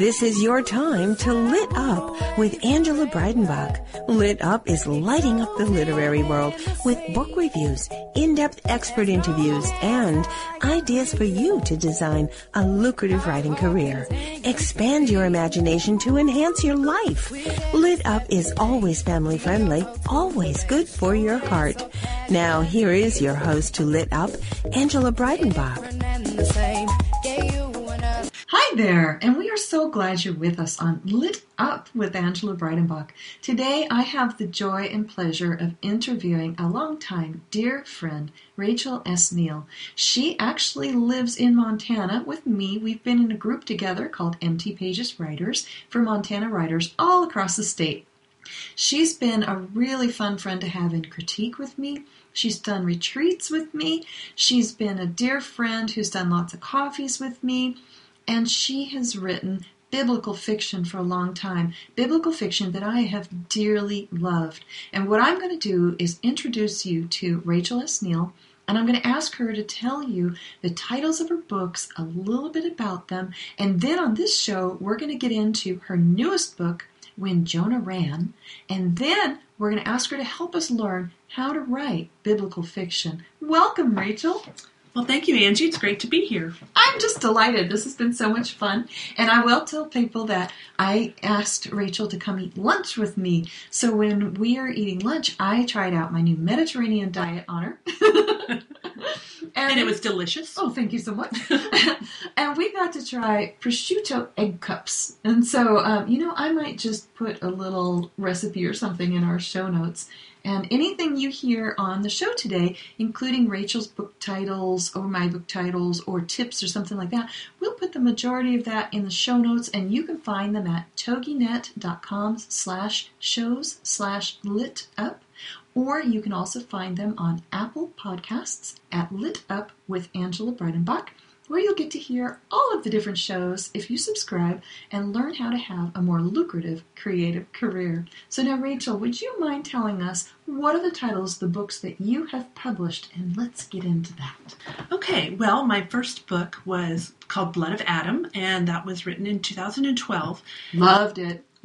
This is your time to lit up with Angela Breidenbach. Lit Up is lighting up the literary world with book reviews, in-depth expert interviews, and ideas for you to design a lucrative writing career. Expand your imagination to enhance your life. Lit Up is always family friendly, always good for your heart. Now here is your host to Lit Up, Angela Breidenbach. Hi there, and we are so glad you're with us on Lit Up with Angela Breidenbach. Today I have the joy and pleasure of interviewing a longtime dear friend, Rachel S. Neal. She actually lives in Montana with me. We've been in a group together called Empty Pages Writers for Montana writers all across the state. She's been a really fun friend to have in critique with me. She's done retreats with me. She's been a dear friend who's done lots of coffees with me. And she has written biblical fiction for a long time. Biblical fiction that I have dearly loved. And what I'm going to do is introduce you to Rachel S. Neal. And I'm going to ask her to tell you the titles of her books, a little bit about them. And then on this show, we're going to get into her newest book, When Jonah Ran. And then we're going to ask her to help us learn how to write biblical fiction. Welcome, Rachel. Well, thank you, Angie. It's great to be here. I'm just delighted. This has been so much fun. And I will tell people that I asked Rachel to come eat lunch with me. So when we are eating lunch, I tried out my new Mediterranean diet on her. And it was delicious. Oh, thank you so much. and we got to try prosciutto egg cups. And so, um, you know, I might just put a little recipe or something in our show notes. And anything you hear on the show today, including Rachel's book titles or my book titles or tips or something like that, we'll put the majority of that in the show notes and you can find them at toginet.com slash shows slash lit up. Or you can also find them on Apple Podcasts at Lit Up with Angela Breidenbach, where you'll get to hear all of the different shows if you subscribe and learn how to have a more lucrative creative career. So now, Rachel, would you mind telling us what are the titles of the books that you have published? And let's get into that. Okay, well, my first book was called Blood of Adam, and that was written in 2012. Loved it.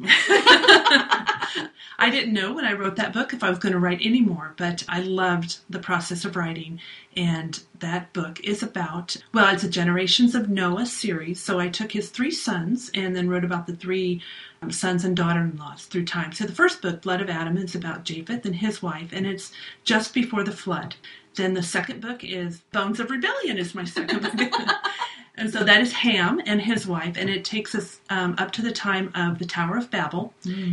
I didn't know when I wrote that book if I was going to write any more, but I loved the process of writing. And that book is about, well, it's a Generations of Noah series. So I took his three sons and then wrote about the three um, sons and daughter in laws through time. So the first book, Blood of Adam, is about Japheth and his wife, and it's just before the flood. Then the second book is Bones of Rebellion, is my second book. And so that is Ham and his wife, and it takes us um, up to the time of the Tower of Babel.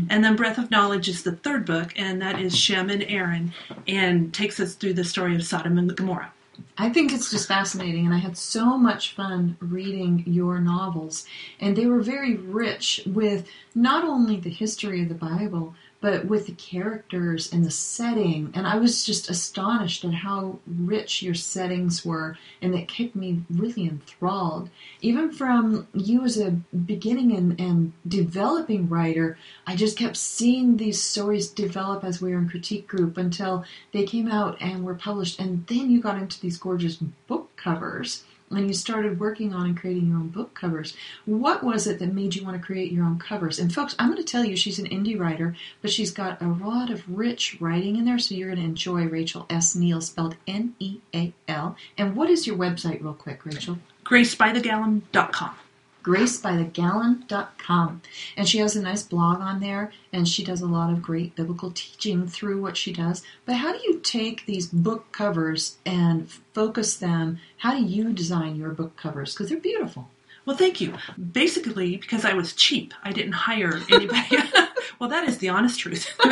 And then Breath of Knowledge is the third book, and that is Shem and Aaron, and takes us through the story of Sodom and Gomorrah. I think it's just fascinating, and I had so much fun reading your novels. And they were very rich with not only the history of the Bible, but with the characters and the setting. And I was just astonished at how rich your settings were, and it kept me really enthralled. Even from you as a beginning and, and developing writer, I just kept seeing these stories develop as we were in critique group until they came out and were published. And then you got into these gorgeous book covers and you started working on and creating your own book covers. What was it that made you want to create your own covers? And folks, I'm going to tell you she's an indie writer, but she's got a lot of rich writing in there, so you're going to enjoy Rachel S. Neal, spelled N E A L. And what is your website, real quick, Rachel? GraceByTheGallon.com. gracebythegallon.com. And she has a nice blog on there, and she does a lot of great biblical teaching through what she does. But how do you take these book covers and focus them? How do you design your book covers? Because they're beautiful. Well, thank you. Basically, because I was cheap, I didn't hire anybody. well, that is the honest truth.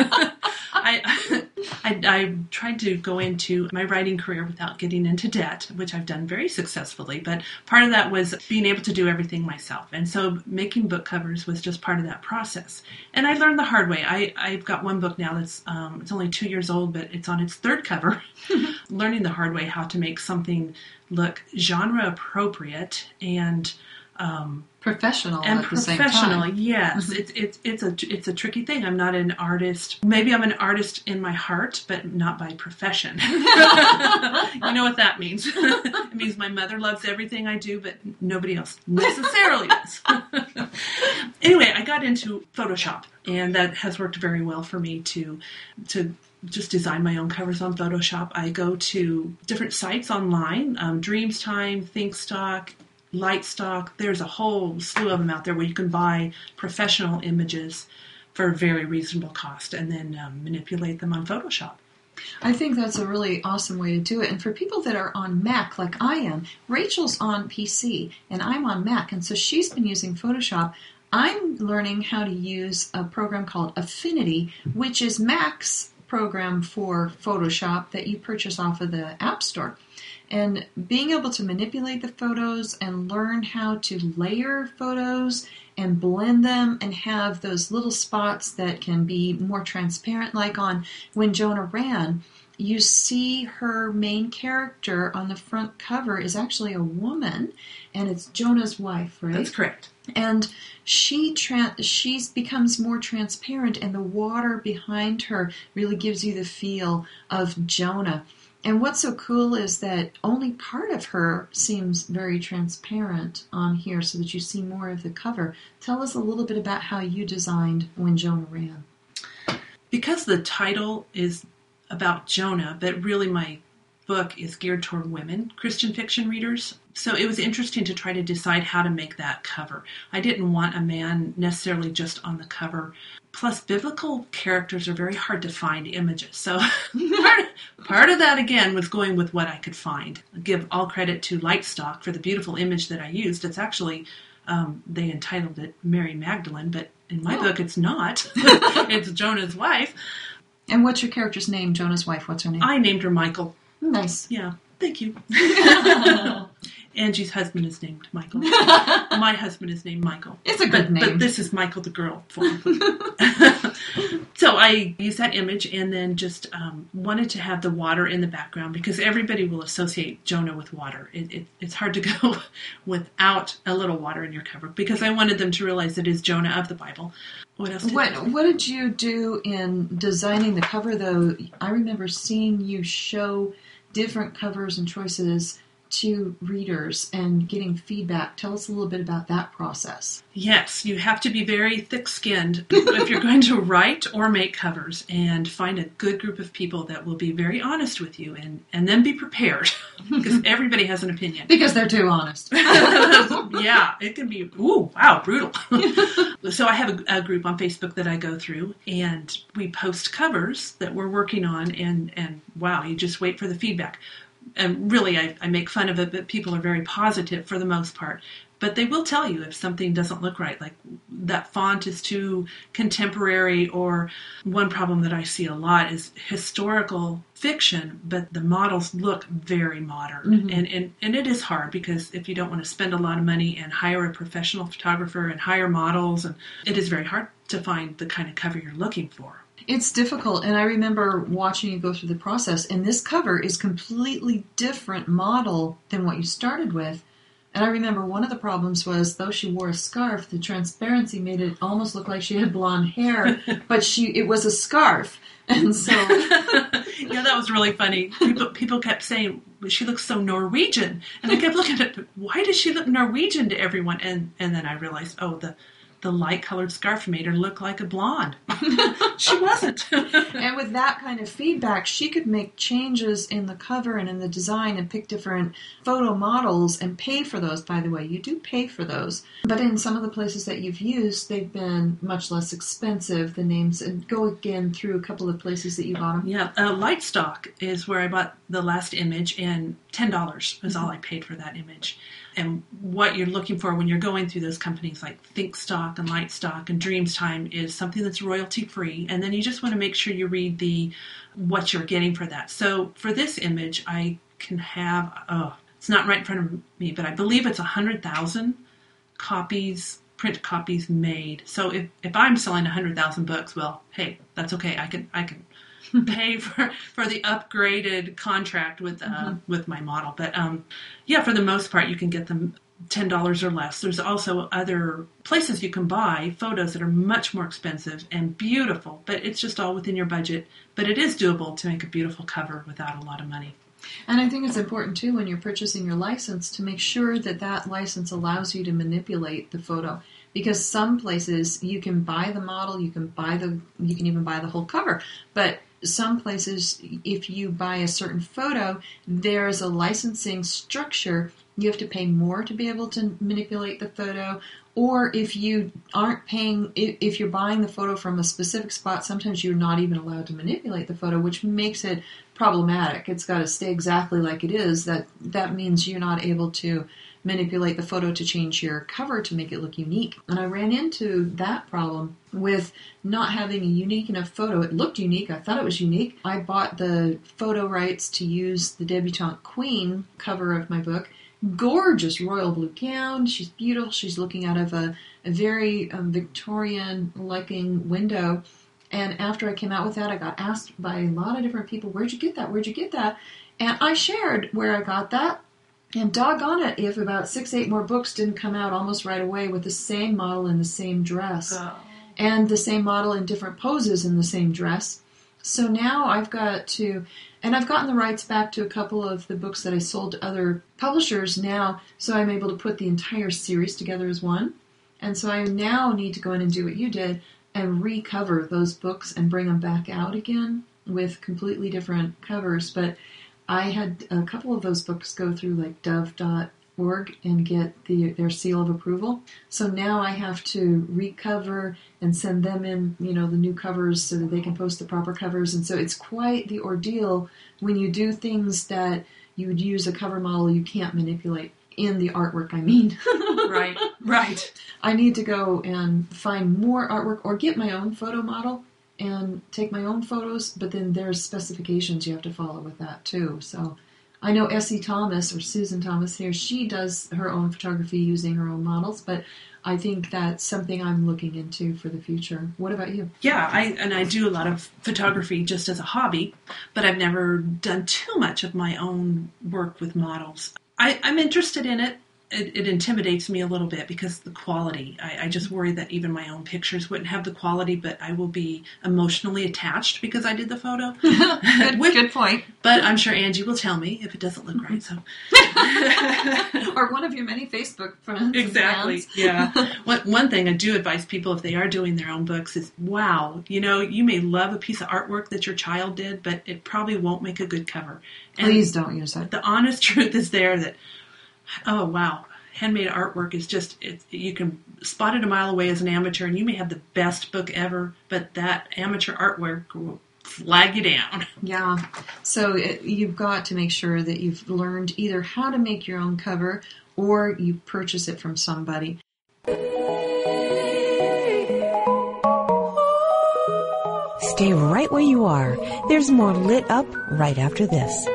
I, I, I tried to go into my writing career without getting into debt, which I've done very successfully. But part of that was being able to do everything myself. And so making book covers was just part of that process. And I learned the hard way. I, I've got one book now that's um, it's only two years old, but it's on its third cover. Learning the hard way how to make something look genre appropriate and um, Professional and at the same professional. time. Yes, it's it's it's a it's a tricky thing. I'm not an artist. Maybe I'm an artist in my heart, but not by profession. you know what that means? it means my mother loves everything I do, but nobody else necessarily does. anyway, I got into Photoshop, and that has worked very well for me to to just design my own covers on Photoshop. I go to different sites online, um, Dreamstime, ThinkStock, Lightstock. There's a whole slew of them out there where you can buy professional images for a very reasonable cost and then um, manipulate them on Photoshop. I think that's a really awesome way to do it. And for people that are on Mac, like I am, Rachel's on PC and I'm on Mac, and so she's been using Photoshop. I'm learning how to use a program called Affinity, which is Mac's program for Photoshop that you purchase off of the App Store. And being able to manipulate the photos and learn how to layer photos and blend them and have those little spots that can be more transparent, like on When Jonah Ran, you see her main character on the front cover is actually a woman, and it's Jonah's wife, right? That's correct. and she tran she's becomes more transparent and the water behind her really gives you the feel of Jonah. And what's so cool is that only part of her seems very transparent on here so that you see more of the cover. Tell us a little bit about how you designed When Jonah Ran. because the title is about Jonah, but really my book is geared toward women, Christian fiction readers. So it was interesting to try to decide how to make that cover. I didn't want a man necessarily just on the cover. Plus, biblical characters are very hard to find images. So part, part of that, again, was going with what I could find. I give all credit to Lightstock for the beautiful image that I used. It's actually, um, they entitled it Mary Magdalene, but in my Oh. book it's not. it's Jonah's wife. And what's your character's name? Jonah's wife. What's her name? I named her Michael. nice. Yeah, thank you. Angie's husband is named Michael. My husband is named Michael. It's a good but, name. But this is Michael the girl form. so I used that image and then just um, wanted to have the water in the background because everybody will associate Jonah with water. It, it, it's hard to go without a little water in your cover because I wanted them to realize it is Jonah of the Bible. What else? Did What what did you do in designing the cover though? I remember seeing you show different covers and choices to readers and getting feedback. Tell us a little bit about that process. Yes, you have to be very thick skinned if you're going to write or make covers and find a good group of people that will be very honest with you and, and then be prepared because everybody has an opinion. Because they're too honest. yeah, it can be, ooh, wow, brutal. so I have a, a group on Facebook that I go through and we post covers that we're working on and, and wow, you just wait for the feedback. And really, I, I make fun of it, but people are very positive for the most part. But they will tell you if something doesn't look right, like that font is too contemporary, or one problem that I see a lot is historical fiction, but the models look very modern. Mm-hmm. And, and, and it is hard because if you don't want to spend a lot of money and hire a professional photographer and hire models, and it is very hard to find the kind of cover you're looking for. It's difficult, and I remember watching you go through the process. And this cover is completely different model than what you started with. And I remember one of the problems was though she wore a scarf, the transparency made it almost look like she had blonde hair, but she it was a scarf. And so yeah, that was really funny. People people kept saying she looks so Norwegian, and I kept looking at it. Why does she look Norwegian to everyone? And and then I realized, oh, the the light colored scarf made her look like a blonde. she wasn't. and with that kind of feedback, she could make changes in the cover and in the design and pick different photo models and pay for those, by the way. You do pay for those. But in some of the places that you've used, they've been much less expensive, the names. And go again through a couple of places that you bought them. yeah, uh, Lightstock is where I bought the last image, and ten dollars was all I paid for that image. And what you're looking for when you're going through those companies like ThinkStock and Lightstock and Dreamstime is something that's royalty free, and then you just want to make sure you read the what you're getting for that. So for this image, I can have oh, it's not right in front of me, but I believe it's a hundred thousand copies print copies made. So if, if I'm selling a hundred thousand books, well, hey, that's okay. I can I can pay for for the upgraded contract with uh, with my model. But um, yeah, for the most part, you can get them ten dollars or less. There's also other places you can buy photos that are much more expensive and beautiful, but it's just all within your budget. But it is doable to make a beautiful cover without a lot of money. And I think it's important too when you're purchasing your license to make sure that that license allows you to manipulate the photo. Because some places you can buy the model, you can buy the, you can even buy the whole cover, but some places, if you buy a certain photo, there's a licensing structure. You have to pay more to be able to manipulate the photo. Or if you aren't paying, if you're buying the photo from a specific spot, sometimes you're not even allowed to manipulate the photo, which makes it problematic. It's got to stay exactly like it is. That that means you're not able to manipulate the photo to change your cover to make it look unique. And I ran into that problem with not having a unique enough photo. It looked unique. I thought it was unique. I bought the photo rights to use the debutante queen cover of my book. Gorgeous royal blue gown. She's beautiful. She's looking out of a, a very um, Victorian looking window and after I came out with that, I got asked by a lot of different people, Where'd you get that? Where'd you get that? And I shared where I got that. And doggone it, if about six, eight more books didn't come out almost right away with the same model in the same dress, Oh. and the same model in different poses in the same dress. So now I've got to, and I've gotten the rights back to a couple of the books that I sold to other publishers now, so I'm able to put the entire series together as one. And so I now need to go in and do what you did and recover those books and bring them back out again with completely different covers. But I had a couple of those books go through like dove.org and get the, their seal of approval. So now I have to recover and send them in, you know, the new covers so that they can post the proper covers. And so it's quite the ordeal when you do things that you would use a cover model you can't manipulate in the artwork, I mean. Right, right. I need to go and find more artwork or get my own photo model and take my own photos, but then there's specifications you have to follow with that too. So I know Essie Thomas or Susan Thomas here, she does her own photography using her own models, but I think that's something I'm looking into for the future. What about you? Yeah, I and I do a lot of photography just as a hobby, but I've never done too much of my own work with models. I, I'm interested in it. It, it intimidates me a little bit because the quality. I, I just worry that even my own pictures wouldn't have the quality, but I will be emotionally attached because I did the photo. Good, With- good point. But I'm sure Angie will tell me if it doesn't look right. So or one of your many Facebook friends. Exactly. Yeah. one, one thing I do advise people if they are doing their own books is wow, you know, you may love a piece of artwork that your child did, but it probably won't make a good cover. And Please don't use it. the honest truth is there that, oh wow, handmade artwork is just, it, you can spot it a mile away as an amateur and you may have the best book ever, but that amateur artwork will flag you down. Yeah. So it, you've got to make sure that you've learned either how to make your own cover or you purchase it from somebody. Stay right where you are. There's more lit up right after this.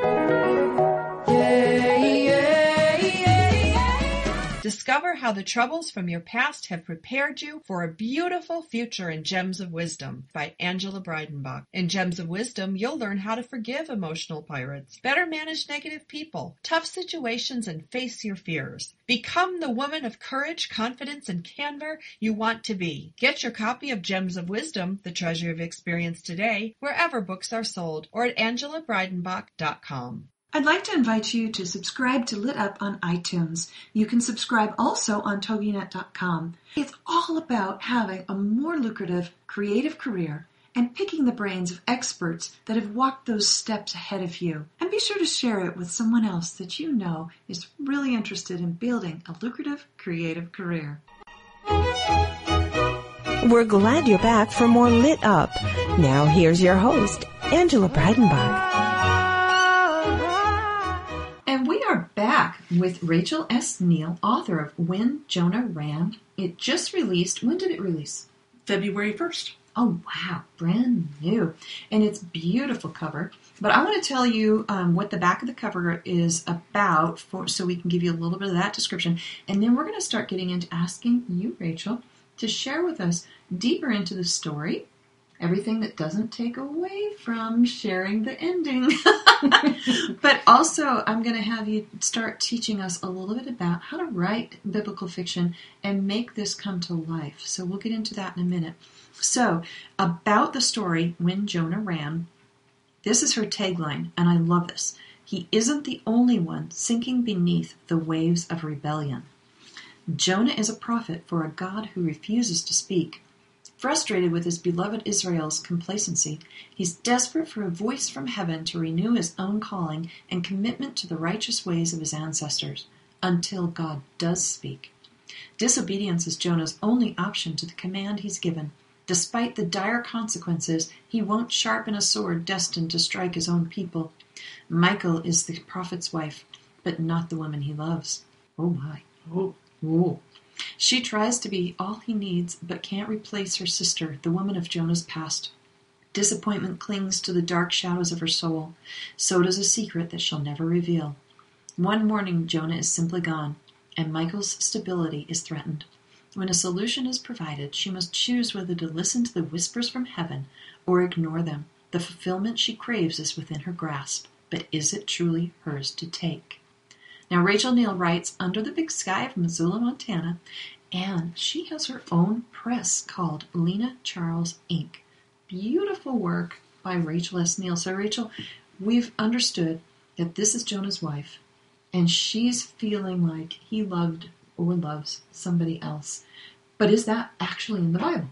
Discover how the troubles from your past have prepared you for a beautiful future in Gems of Wisdom by Angela Breidenbach. In Gems of Wisdom, you'll learn how to forgive emotional pirates, better manage negative people, tough situations, and face your fears. Become the woman of courage, confidence, and candor you want to be. Get your copy of Gems of Wisdom, The Treasure of Experience today, wherever books are sold, or at angelabreidenbach.com. I'd like to invite you to subscribe to Lit Up on iTunes. You can subscribe also on TogiNet.com. It's all about having a more lucrative creative career and picking the brains of experts that have walked those steps ahead of you. And be sure to share it with someone else that you know is really interested in building a lucrative creative career. We're glad you're back for more Lit Up. Now here's your host, Angela Breidenbach. Back with Rachel S. Neal, author of When Jonah Ran. It just released. When did it release? February 1st. Oh wow, brand new, and it's beautiful cover. But I want to tell you um, what the back of the cover is about, for so we can give you a little bit of that description, and then we're going to start getting into asking you, Rachel, to share with us deeper into the story, everything that doesn't take away from sharing the ending. but also, I'm going to have you start teaching us a little bit about how to write biblical fiction and make this come to life. So we'll get into that in a minute. So, about the story When Jonah Ran, this is her tagline, and I love this. He isn't the only one sinking beneath the waves of rebellion. Jonah is a prophet for a God who refuses to speak. Frustrated with his beloved Israel's complacency, he's desperate for a voice from heaven to renew his own calling and commitment to the righteous ways of his ancestors, until God does speak. Disobedience is Jonah's only option to the command he's given. Despite the dire consequences, he won't sharpen a sword destined to strike his own people. Michael is the prophet's wife, but not the woman he loves. Oh my. Oh. Oh. She tries to be all he needs, but can't replace her sister, the woman of Jonah's past. Disappointment clings to the dark shadows of her soul. So does a secret that she'll never reveal. One morning, Jonah is simply gone, and Michael's stability is threatened. When a solution is provided, she must choose whether to listen to the whispers from heaven or ignore them. The fulfillment she craves is within her grasp, but is it truly hers to take? Now, Rachel Neal writes Under the Big Sky of Missoula, Montana, and she has her own press called Lena Charles Inc. Beautiful work by Rachel S. Neal. So, Rachel, we've understood that this is Jonah's wife, and she's feeling like he loved or loves somebody else. But is that actually in the Bible?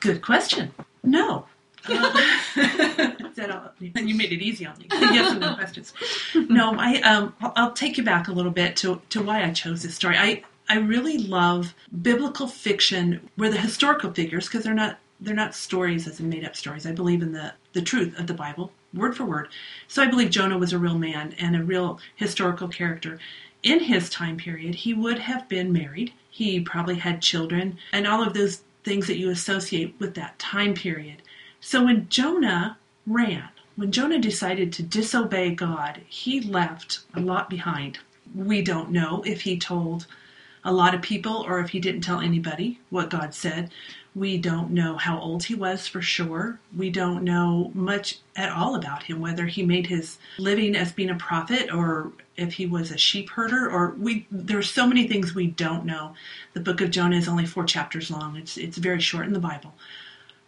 Good question. No. all, you made it easy on me. yes and no questions. No, I um, I'll take you back a little bit to to why I chose this story. I I really love biblical fiction where the historical figures, because they're not they're not stories as in made up stories. I believe in the the truth of the Bible, word for word. So I believe Jonah was a real man and a real historical character. In his time period, he would have been married. He probably had children and all of those things that you associate with that time period. So when Jonah ran, when Jonah decided to disobey God, he left a lot behind. We don't know if he told a lot of people or if he didn't tell anybody what God said. We don't know how old he was for sure. We don't know much at all about him, whether he made his living as being a prophet or if he was a sheep herder or we there's so many things we don't know. The book of Jonah is only 4 chapters long. It's it's very short in the Bible.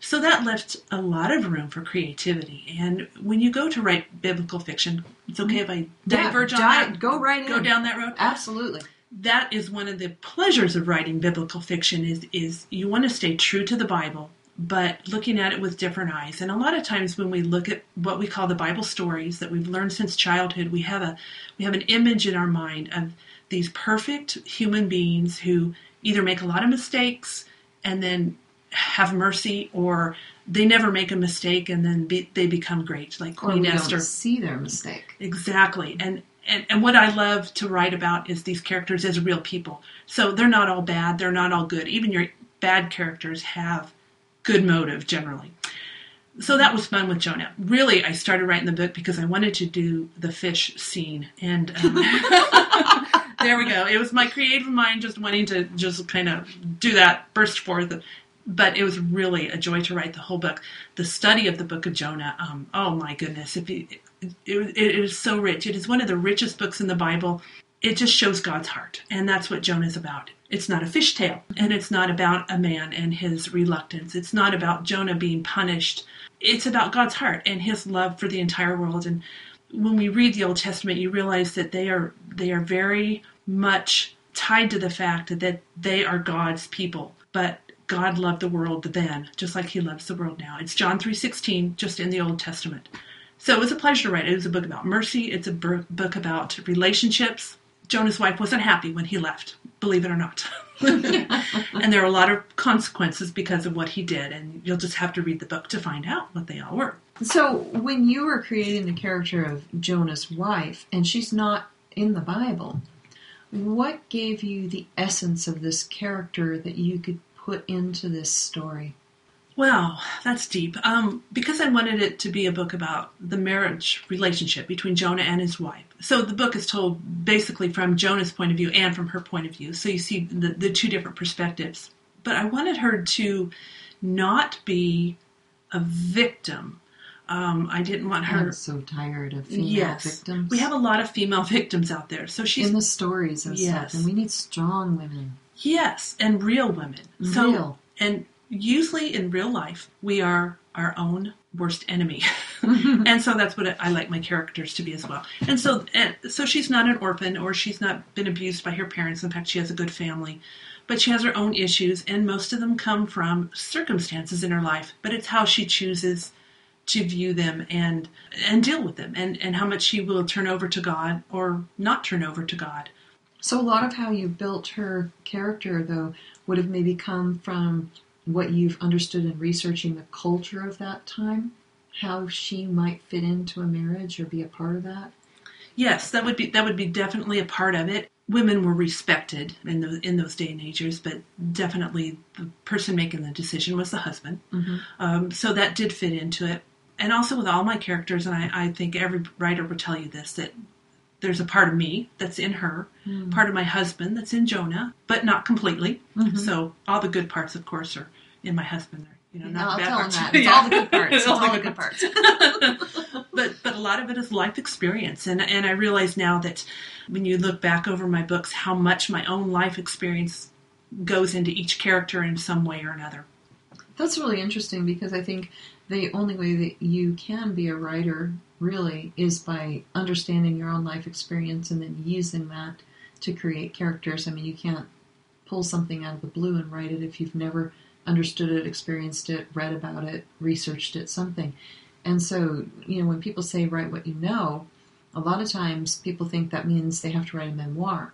So that left a lot of room for creativity. And when you go to write biblical fiction, it's okay if I mm-hmm. diverge yeah, on that. Go right Go in. down that road. Absolutely. That is one of the pleasures of writing biblical fiction is is you want to stay true to the Bible, but looking at it with different eyes. And a lot of times when we look at what we call the Bible stories that we've learned since childhood, we have a we have an image in our mind of these perfect human beings who either make a lot of mistakes and then have mercy or they never make a mistake and then be, they become great like Queen we Esther. see their mistake. Exactly. And, and and what I love to write about is these characters as real people. So they're not all bad, they're not all good. Even your bad characters have good motive generally. So that was fun with Jonah. Really, I started writing the book because I wanted to do the fish scene, and um, there we go. It was my creative mind just wanting to just kind of do that, burst forth. But it was really a joy to write the whole book. The study of the book of Jonah. Um, oh my goodness! If you, it, it, it is so rich. It is one of the richest books in the Bible. It just shows God's heart, and that's what Jonah is about. It's not a fish tale, and it's not about a man and his reluctance. It's not about Jonah being punished. It's about God's heart and His love for the entire world. And when we read the Old Testament, you realize that they are they are very much tied to the fact that they are God's people. But God loved the world then, just like He loves the world now. It's John three sixteen, just in the Old Testament. So it was a pleasure to write. It was a book about mercy. It's a book about relationships. Jonah's wife wasn't happy when he left, believe it or not. and there are a lot of consequences because of what he did, and you'll just have to read the book to find out what they all were. So, when you were creating the character of Jonah's wife, and she's not in the Bible, what gave you the essence of this character that you could put into this story? Wow, that's deep. Um, because I wanted it to be a book about the marriage relationship between Jonah and his wife. So the book is told basically from Jonah's point of view and from her point of view. So you see the, the two different perspectives. But I wanted her to not be a victim. Um, I didn't want her. I'm so tired of female yes, victims. we have a lot of female victims out there. So she's in the stories and Yes. stuff, and we need strong women. Yes, and real women. So Real. and usually in real life, we are our own worst enemy, and so that's what I like my characters to be as well. And so, and so she's not an orphan, or she's not been abused by her parents. In fact, she has a good family, but she has her own issues, and most of them come from circumstances in her life. But it's how she chooses to view them and and deal with them, and and how much she will turn over to God or not turn over to God. So a lot of how you built her character, though, would have maybe come from what you've understood in researching the culture of that time, how she might fit into a marriage or be a part of that. Yes, that would be that would be definitely a part of it. Women were respected in those in those day and ages, but definitely the person making the decision was the husband. Um, so that did fit into it, and also with all my characters, and I, I think every writer would tell you this that there's a part of me that's in her, hmm. part of my husband that's in Jonah, but not completely. Mm-hmm. So all the good parts, of course, are in my husband. You know, not I'll the bad tell him parts. that. It's Yeah. all the good parts. It's All all the good parts. but but a lot of it is life experience and and I realize now that when you look back over my books how much my own life experience goes into each character in some way or another. That's really interesting because I think the only way that you can be a writer really is by understanding your own life experience and then using that to create characters. I mean, you can't pull something out of the blue and write it if you've never understood it, experienced it, read about it, researched it, something. And so, you know, when people say write what you know, a lot of times people think that means they have to write a memoir.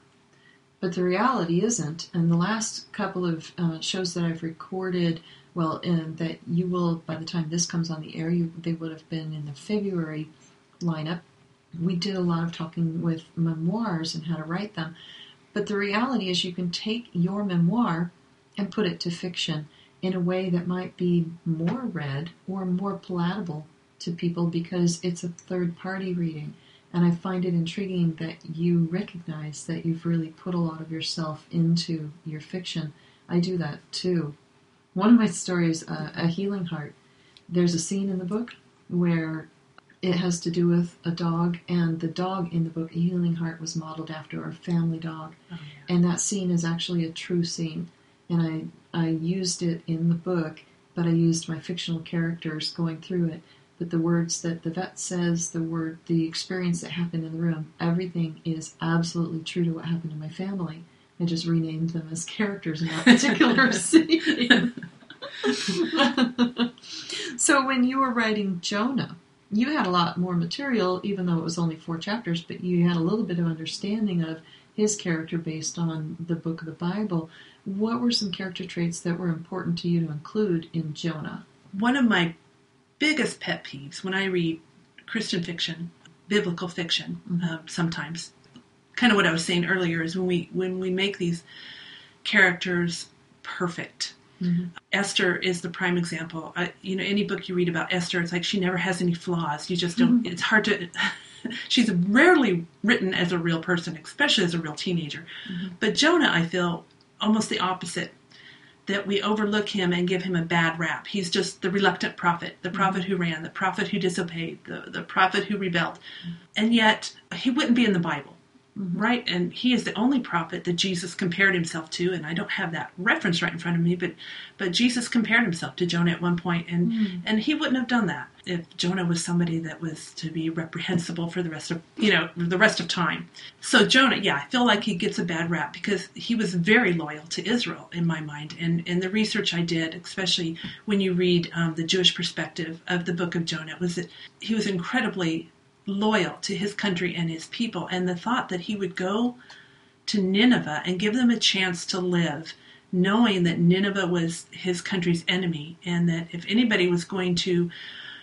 But the reality isn't. And the last couple of uh, shows that I've recorded, well, that you will, by the time this comes on the air, you, they would have been in the February lineup. We did a lot of talking with memoirs and how to write them. But the reality is, you can take your memoir and put it to fiction in a way that might be more read or more palatable to people because it's a third party reading. And I find it intriguing that you recognize that you've really put a lot of yourself into your fiction. I do that too. One of my stories, uh, A Healing Heart, there's a scene in the book where it has to do with a dog, and the dog in the book, A Healing Heart, was modeled after our family dog. Oh, and that scene is actually a true scene. And I, I used it in the book, but I used my fictional characters going through it. But the words that the vet says, the word, the experience that happened in the room, everything is absolutely true to what happened to my family. I just renamed them as characters in that particular scene. so when you were writing Jonah, you had a lot more material, even though it was only four chapters, but you had a little bit of understanding of his character based on the book of the Bible. What were some character traits that were important to you to include in Jonah? One of my biggest pet peeves when I read Christian fiction, biblical fiction, uh, sometimes, kind of what I was saying earlier is when we when we make these characters perfect. Mm-hmm. Esther is the prime example. I, you know, any book you read about Esther, it's like she never has any flaws. You just don't. Mm-hmm. It's hard to. she's rarely written as a real person, especially as a real teenager. Mm-hmm. But Jonah, I feel almost the opposite. That we overlook him and give him a bad rap. He's just the reluctant prophet, the prophet who ran, the prophet who disobeyed, the, the prophet who rebelled. And yet, he wouldn't be in the Bible, right? And he is the only prophet that Jesus compared himself to. And I don't have that reference right in front of me, but but Jesus compared himself to Jonah at one point, and and he wouldn't have done that if Jonah was somebody that was to be reprehensible for the rest of you know the rest of time. So Jonah, yeah, I feel like he gets a bad rap because he was very loyal to Israel in my mind, and and the research I did, especially when you read um, the Jewish perspective of the book of Jonah, was that he was incredibly loyal to his country and his people, and the thought that he would go to Nineveh and give them a chance to live, knowing that Nineveh was his country's enemy, and that if anybody was going to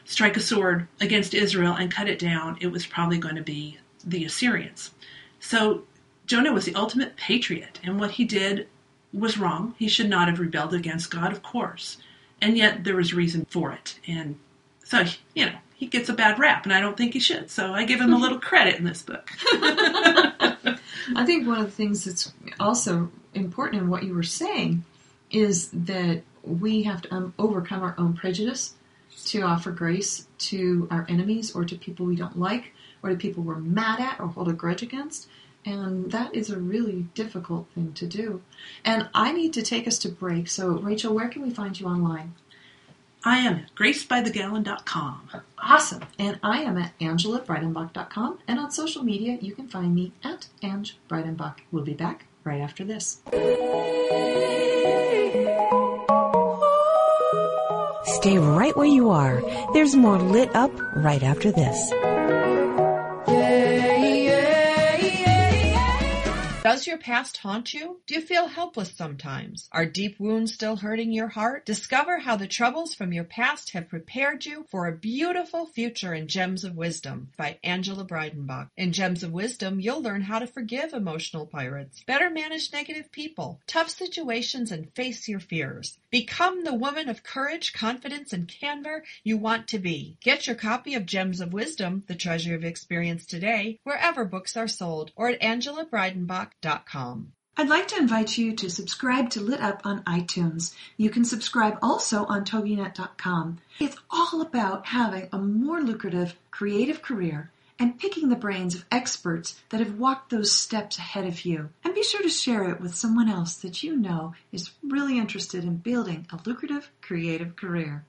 strike a sword against Israel and cut it down, it was probably going to be the Assyrians. So Jonah was the ultimate patriot, and what he did was wrong. He should not have rebelled against God, of course. And yet there was reason for it. And so, you know, he gets a bad rap, and I don't think he should. So I give him a little credit in this book. I think one of the things that's also important in what you were saying is that we have to um, overcome our own prejudice to offer grace to our enemies or to people we don't like or to people we're mad at or hold a grudge against. And that is a really difficult thing to do. And I need to take us to break. So, Rachel, where can we find you online? I am at gracebythegallon.com. Awesome. And I am at angelabreidenbach.com. And on social media, you can find me at Ange Breidenbach. We'll be back right after this. Stay right where you are. There's more lit up right after this. Does your past haunt you? Do you feel helpless sometimes? Are deep wounds still hurting your heart? Discover how the troubles from your past have prepared you for a beautiful future in Gems of Wisdom by Angela Breidenbach. In Gems of Wisdom, you'll learn how to forgive emotional pirates, better manage negative people, tough situations, and face your fears. Become the woman of courage, confidence, and candor you want to be. Get your copy of Gems of Wisdom, The Treasure of Experience today, wherever books are sold, or at Angela angelabreidenbach.com. I'd like to invite you to subscribe to Lit Up on iTunes. You can subscribe also on TogiNet.com. It's all about having a more lucrative creative career and picking the brains of experts that have walked those steps ahead of you. And be sure to share it with someone else that you know is really interested in building a lucrative creative career.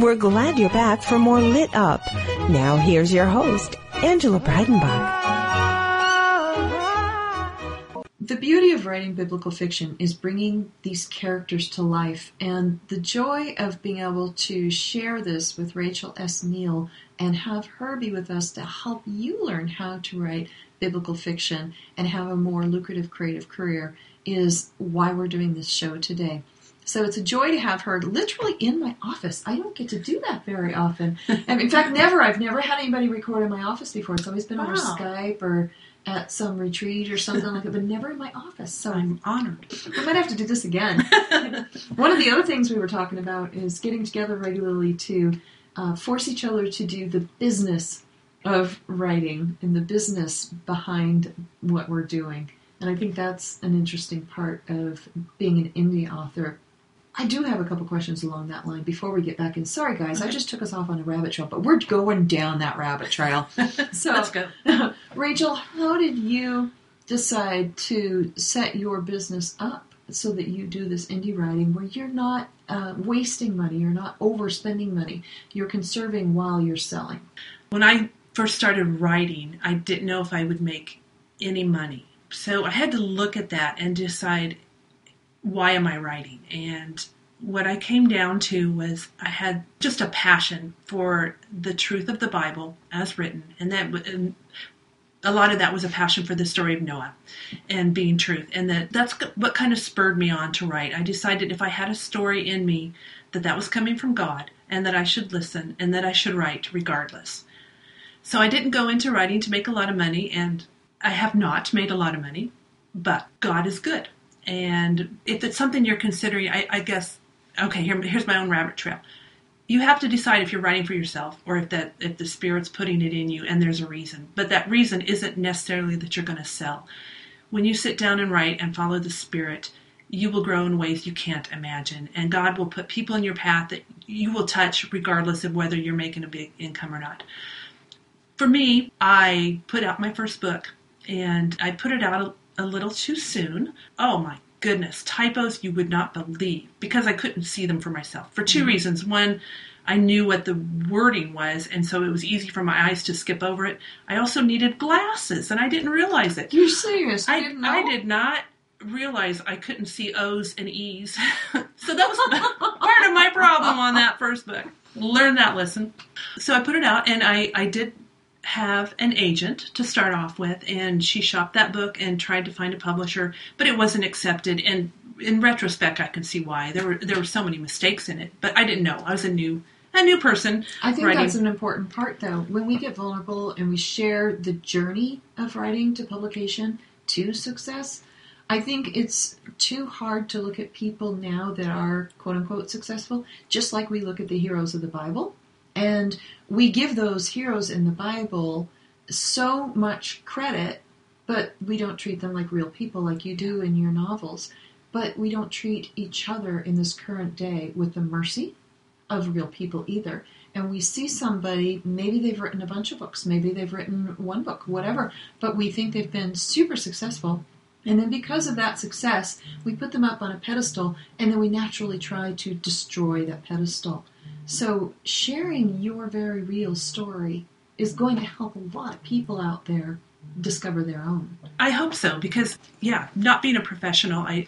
We're glad you're back for more Lit Up. Now here's your host, Angela Breidenbach. The beauty of writing biblical fiction is bringing these characters to life, and the joy of being able to share this with Rachel S. Neal and have her be with us to help you learn how to write biblical fiction and have a more lucrative creative career is why we're doing this show today. So it's a joy to have her literally in my office. I don't get to do that very often. And in fact, never. I've never had anybody record in my office before. It's always been over Skype or at some retreat or something like that, but never in my office. So I'm honored. we might have to do this again. One of the other things we were talking about is getting together regularly to uh, force each other to do the business of writing and the business behind what we're doing. And I think that's an interesting part of being an indie author. I do have a couple questions along that line before we get back in. Sorry, guys, I just took us off on a rabbit trail, but we're going down that rabbit trail. So, Let's go. Rachel, how did you decide to set your business up so that you do this indie writing where you're not uh, wasting money, you're not overspending money, you're conserving while you're selling? When I first started writing, I didn't know if I would make any money. So I had to look at that and decide why am I writing? And what I came down to was I had just a passion for the truth of the Bible as written, and that and a lot of that was a passion for the story of Noah and being truth, and that that's what kind of spurred me on to write. I decided if I had a story in me that that was coming from God, and that I should listen, and that I should write regardless. So I didn't go into writing to make a lot of money, and I have not made a lot of money, but God is good. And if it's something you're considering, I, I guess, okay, here, here's my own rabbit trail. You have to decide if you're writing for yourself or if that if the spirit's putting it in you and there's a reason. But that reason isn't necessarily that you're going to sell. When you sit down and write and follow the spirit, you will grow in ways you can't imagine. And God will put people in your path that you will touch regardless of whether you're making a big income or not. For me, I put out my first book and I put it out a, little too soon. Oh my goodness, typos you would not believe because I couldn't see them for myself for 2 mm. reasons. One, I knew what the wording was, and so it was easy for my eyes to skip over it. I also needed glasses, and I didn't realize it. You're serious? I, didn't know? I did not realize I couldn't see O's and E's. so that was part of my problem on that first book. Learn that lesson. So I put it out and I, I did have an agent to start off with and she shopped that book and tried to find a publisher, but it wasn't accepted and in retrospect I can see why. There were there were so many mistakes in it, but I didn't know. I was a new a new person. I think writing. that's an important part, though. When we get vulnerable and we share the journey of writing to publication to success, I think it's too hard to look at people now that are quote unquote successful, just like we look at the heroes of the Bible. And we give those heroes in the Bible so much credit, but we don't treat them like real people like you do in your novels. But we don't treat each other in this current day with the mercy of real people either. And we see somebody, maybe they've written a bunch of books, maybe they've written one book, whatever, but we think they've been super successful. And then because of that success, we put them up on a pedestal and then we naturally try to destroy that pedestal. So sharing your very real story is going to help a lot of people out there discover their own. I hope so because yeah, not being a professional, I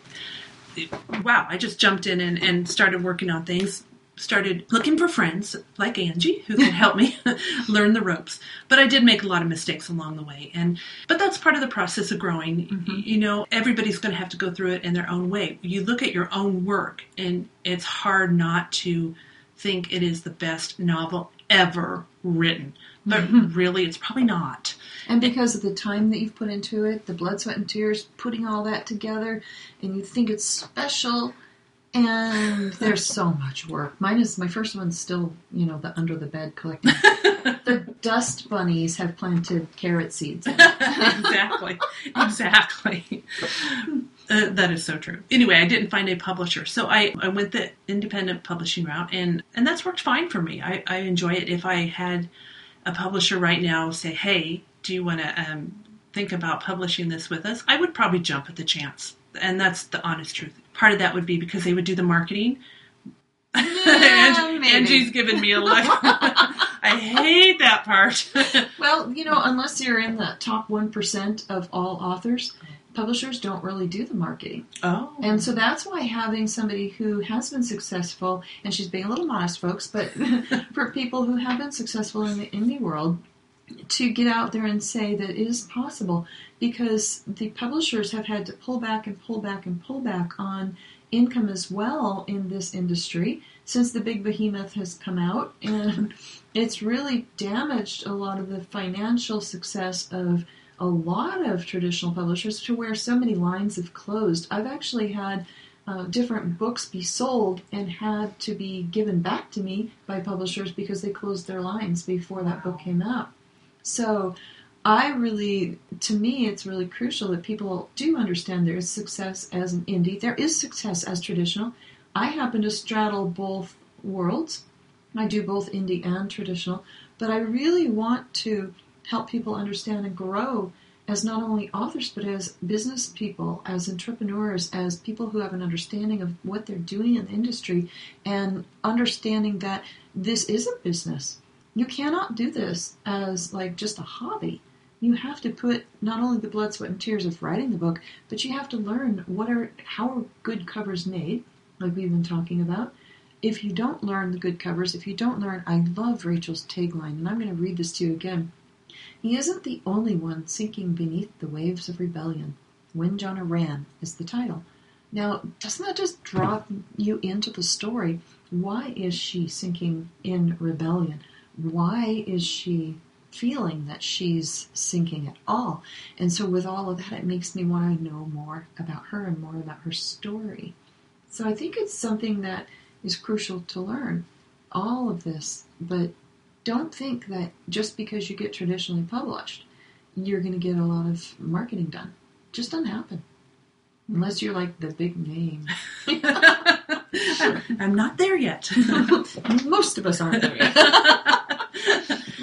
wow, I just jumped in and, and started working on things. Started looking for friends like Angie who could help me learn the ropes. But I did make a lot of mistakes along the way. And but that's part of the process of growing. Mm-hmm. You know, everybody's going to have to go through it in their own way. You look at your own work and it's hard not to think it is the best novel ever written. But Mm-hmm. really it's probably not. And because of the time that you've put into it, the blood, sweat, and tears, putting all that together, and you think it's special, and there's so much work. Mine is my first one's still, you know, the under the bed collecting. the dust bunnies have planted carrot seeds. exactly. Exactly. Uh, that is so true. Anyway, I didn't find a publisher, so I, I went the independent publishing route, and and that's worked fine for me. I, I enjoy it. If I had a publisher right now say, "Hey, do you want to um, think about publishing this with us?" I would probably jump at the chance, and that's the honest truth. Part of that would be because they would do the marketing. Maybe. Angie's giving me a look. I hate that part. Well, you know, unless you're in the top 1% of all authors, publishers don't really do the marketing. oh, And so that's why having somebody who has been successful, and she's being a little modest, folks, but for people who have been successful in the indie world, to get out there and say that it is possible because the publishers have had to pull back and pull back and pull back on income as well in this industry since the big behemoth has come out and it's really damaged a lot of the financial success of a lot of traditional publishers to where so many lines have closed. I've actually had uh, different books be sold and had to be given back to me by publishers because they closed their lines before that book came out. So I really, to me, it's really crucial that people do understand there is success as an indie, there is success as traditional. I happen to straddle both worlds. I do both indie and traditional, but I really want to help people understand and grow as not only authors, but as business people, as entrepreneurs, as people who have an understanding of what they're doing in the industry, and understanding that this is a business. You cannot do this as like just a hobby. You have to put not only the blood, sweat, and tears of writing the book, but you have to learn what are how are good covers made, like we've been talking about. If you don't learn the good covers, if you don't learn, I love Rachel's tagline, and I'm going to read this to you again. He isn't the only one sinking beneath the waves of rebellion. When Jonah ran is the title. Now, doesn't that just drop you into the story? Why is she sinking in rebellion? Why is she feeling that she's sinking at all? And so, with all of that, it makes me want to know more about her and more about her story. So, I think it's something that is crucial to learn. All of this, but don't think that just because you get traditionally published, you're going to get a lot of marketing done. It Just doesn't happen. Unless you're like the big name. I'm not there yet. Most of us aren't there yet.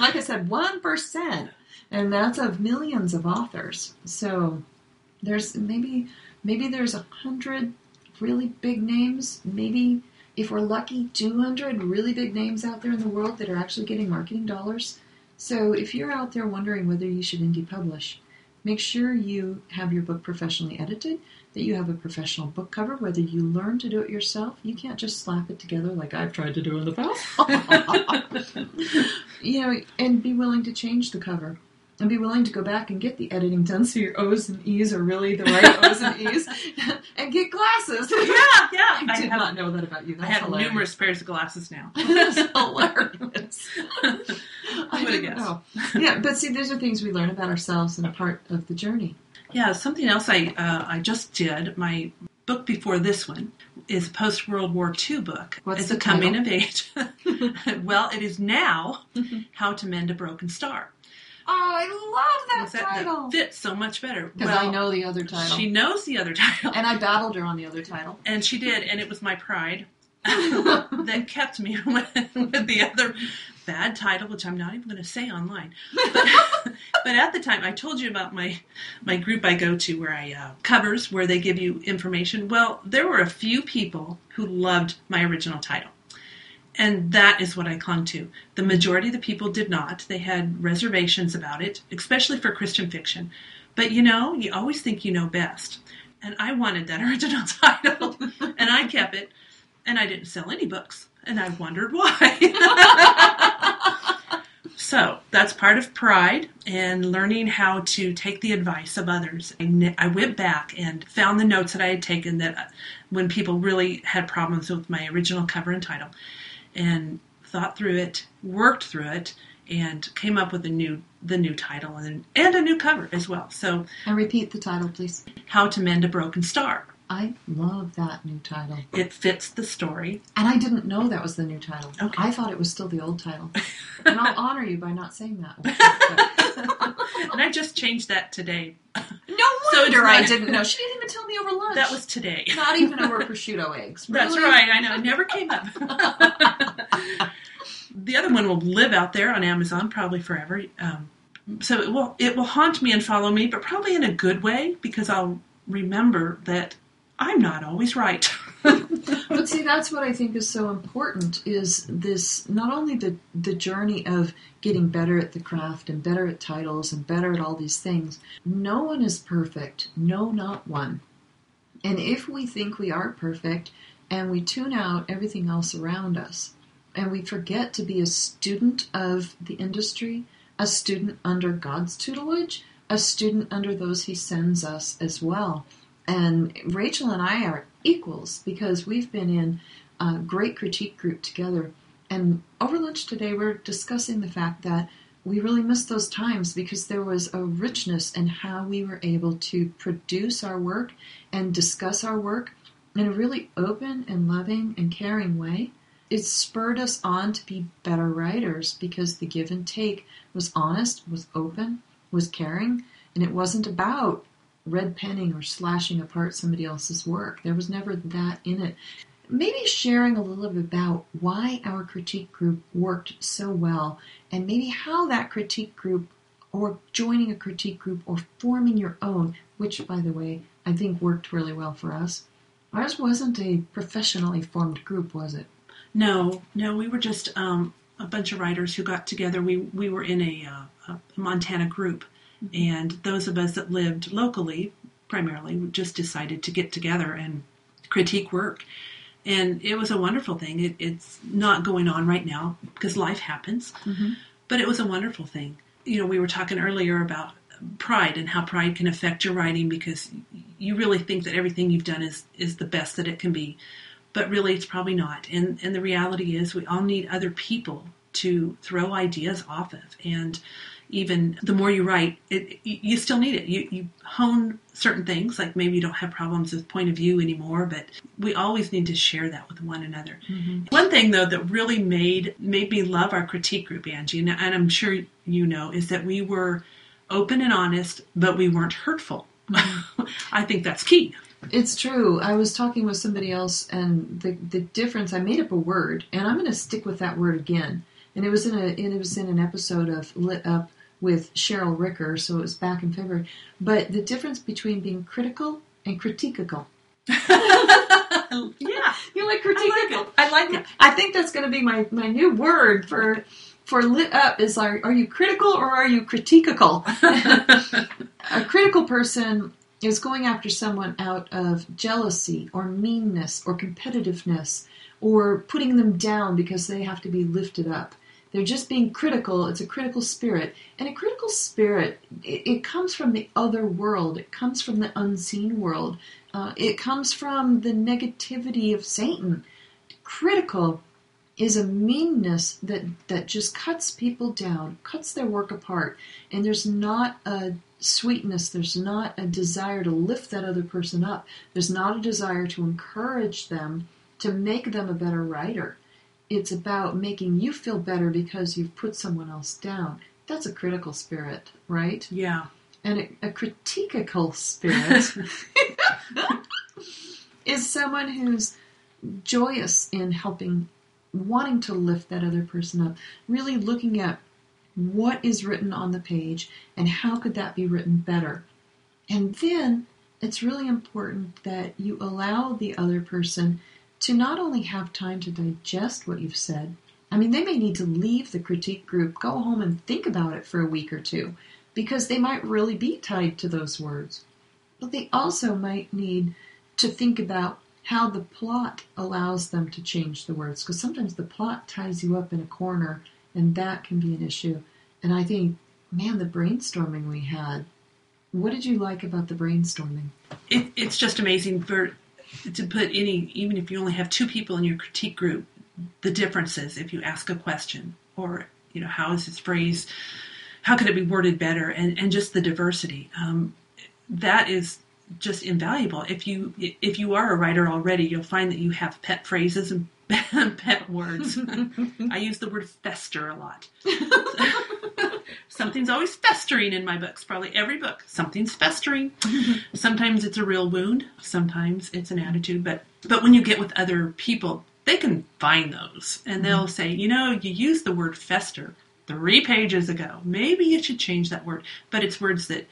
like I said, 1%. And that's of millions of authors. So there's maybe maybe there's a hundred really big names. Maybe if we're lucky, 200 really big names out there in the world that are actually getting marketing dollars. So if you're out there wondering whether you should indie publish, make sure you have your book professionally edited, that you have a professional book cover, whether you learn to do it yourself. You can't just slap it together like I've tried to do in the past. you know, and be willing to change the cover. And be willing to go back and get the editing done so your O's and E's are really the right O's and E's. and get glasses. yeah, yeah. I did have, not know that about you. I have hilarious. numerous pairs of glasses now. That's hilarious. I didn't guessed. know. Yeah, but see, those are things we learn about ourselves and a part of the journey. Yeah, something else I uh, I just did. My book before this one is a post World War II book. What's it's the a coming title? of age. well, it is now How to Mend a Broken Star. Oh, I love Is that, title. that fits so much better. Because I know the other title. She knows the other title. and I battled her on the other title. and she did, and it was my pride. that kept me with, with the other bad title, which I'm not even going to say online. But, but at the time, I told you about my my group I go to where I uh, covers where they give you information. Well, there were a few people who loved my original title. And that is what I clung to. The majority of the people did not. They had reservations about it, especially for Christian fiction. But you know, you always think you know best. And I wanted that original title, and I kept it, and I didn't sell any books, and I wondered why. so that's part of pride and learning how to take the advice of others. I, I went back and found the notes that I had taken that uh, when people really had problems with my original cover and title, and thought through it, worked through it, and came up with a new the new title and and a new cover as well. So And repeat the title, please. How to Mend a Broken Star. I love that new title. It fits the story. And I didn't know that was the new title. Okay. I thought it was still the old title. and I'll honor you by not saying that. And I just changed that today. no So wonder it's I didn't know. She didn't even tell me over lunch. That was today. not even over prosciutto eggs. That's right. I know. It never came up. the other one will live out there on Amazon probably forever. Um, so it will it will haunt me and follow me, but probably in a good way because I'll remember that I'm not always right. But see, that's what I think is so important is this not only the, the journey of getting better at the craft and better at titles and better at all these things. No one is perfect. No, not one. And if we think we are perfect and we tune out everything else around us and we forget to be a student of the industry, a student under God's tutelage, a student under those He sends us as well. And Rachel and I are equals because we've been in a great critique group together. And over lunch today, we're discussing the fact that we really missed those times because there was a richness in how we were able to produce our work and discuss our work in a really open and loving and caring way. It spurred us on to be better writers because the give and take was honest, was open, was caring, and it wasn't about red penning or slashing apart somebody else's work. There was never that in it. Maybe sharing a little bit about why our critique group worked so well and maybe how that critique group or joining a critique group or forming your own, which by the way, I think worked really well for us. Ours wasn't a professionally formed group, was it? No, no, we were just um, a bunch of writers who got together. We we were in a, uh, a Montana group, and those of us that lived locally, primarily, just decided to get together and critique work. And it was a wonderful thing. It, it's not going on right now because life happens, mm-hmm. but it was a wonderful thing. You know, we were talking earlier about pride and how pride can affect your writing because you really think that everything you've done is is the best that it can be but really it's probably not. And and the reality is we all need other people to throw ideas off of. And even the more you write, it you you still need it. You you hone certain things, like maybe you don't have problems with point of view anymore, but we always need to share that with one another. Mm-hmm. One thing though that really made made me love our critique group, Angie, and, and I'm sure you know, is that we were open and honest, but we weren't hurtful. I think that's key. It's true. I was talking with somebody else, and the the difference. I made up a word, and I'm going to stick with that word again. And it was in a it was in an episode of Lit Up with Cheryl Ricker, so it was back in February. But the difference between being critical and critiquable. Yeah. You like I like it. I like it. I think that's going to be my, my new word for for lit up is are, are you critical or are you critiquable? a critical person is going after someone out of jealousy or meanness or competitiveness or putting them down because they have to be lifted up. They're just being critical. It's a critical spirit. And a critical spirit, it, it comes from the other world. It comes from the unseen world. Uh, it comes from the negativity of Satan. Critical is a meanness that, that just cuts people down, cuts their work apart. And there's not a sweetness, there's not a desire to lift that other person up. There's not a desire to encourage them to make them a better writer. It's about making you feel better because you've put someone else down. That's a critical spirit, right? Yeah. And a, a critiqual spirit is someone who's joyous in helping, wanting to lift that other person up, really looking at what is written on the page and how could that be written better. And then it's really important that you allow the other person to not only have time to digest what you've said, I mean, they may need to leave the critique group, go home and think about it for a week or two, because they might really be tied to those words. But they also might need to think about how the plot allows them to change the words, because sometimes the plot ties you up in a corner, and that can be an issue. And I think, man, the brainstorming we had. What did you like about the brainstorming? It, it's just amazing for to put any, even if you only have two people in your critique group, the differences if you ask a question or you know how is this phrase how could it be worded better and and just the diversity. Um, that is just invaluable. If you if you are a writer already you'll find that you have pet phrases and pet words. I use the word fester a lot something's always festering in my books probably every book something's festering sometimes it's a real wound sometimes it's an attitude but but when you get with other people they can find those and mm-hmm. they'll say, you know, you used the word fester three pages ago. Maybe you should change that word. But it's words that,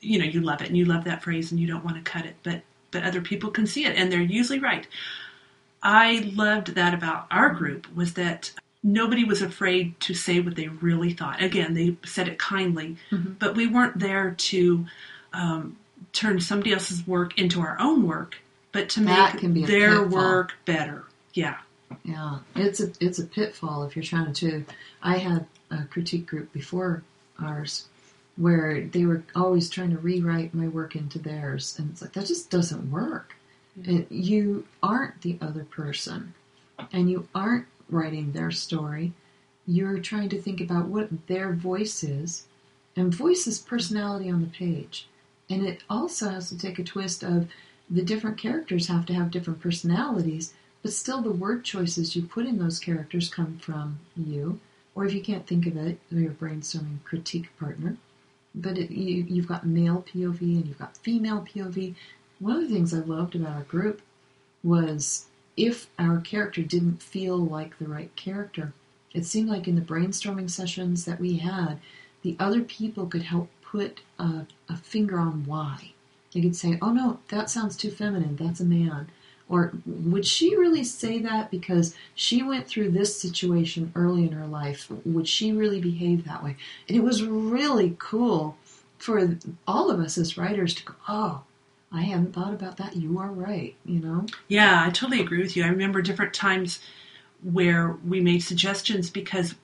you know, you love it and you love that phrase and you don't want to cut it. But but other people can see it and they're usually right. I loved that about our group was that nobody was afraid to say what they really thought. Again, they said it kindly, mm-hmm. but we weren't there to um, turn somebody else's work into our own work, but to that make their pitfall. work better. Yeah. Yeah, it's a it's a pitfall if you're trying to. I had a critique group before ours where they were always trying to rewrite my work into theirs, and it's like that just doesn't work. Mm-hmm. you aren't the other person, and you aren't writing their story. You're trying to think about what their voice is, and voice is personality on the page, and it also has to take a twist of the different characters have to have different personalities but still the word choices you put in those characters come from you, or if you can't think of it, your brainstorming critique partner. But it, you, you've got male POV and you've got female POV. One of the things I loved about our group was if our character didn't feel like the right character, it seemed like in the brainstorming sessions that we had, the other people could help put a, a finger on why. They could say, oh no, that sounds too feminine, that's a man. Or would she really say that because she went through this situation early in her life? Would she really behave that way? And it was really cool for all of us as writers to go, oh, I hadn't thought about that. You are right, you know? Yeah, I totally agree with you. I remember different times where we made suggestions because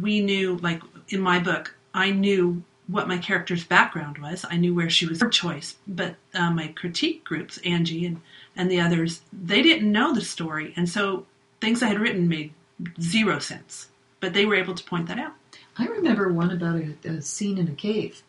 we knew, like in my book, I knew what my character's background was. I knew where she was her choice. But uh, my critique groups, Angie and and the others, they didn't know the story. And so things I had written made zero sense. But they were able to point that out. I remember one about a, a scene in a cave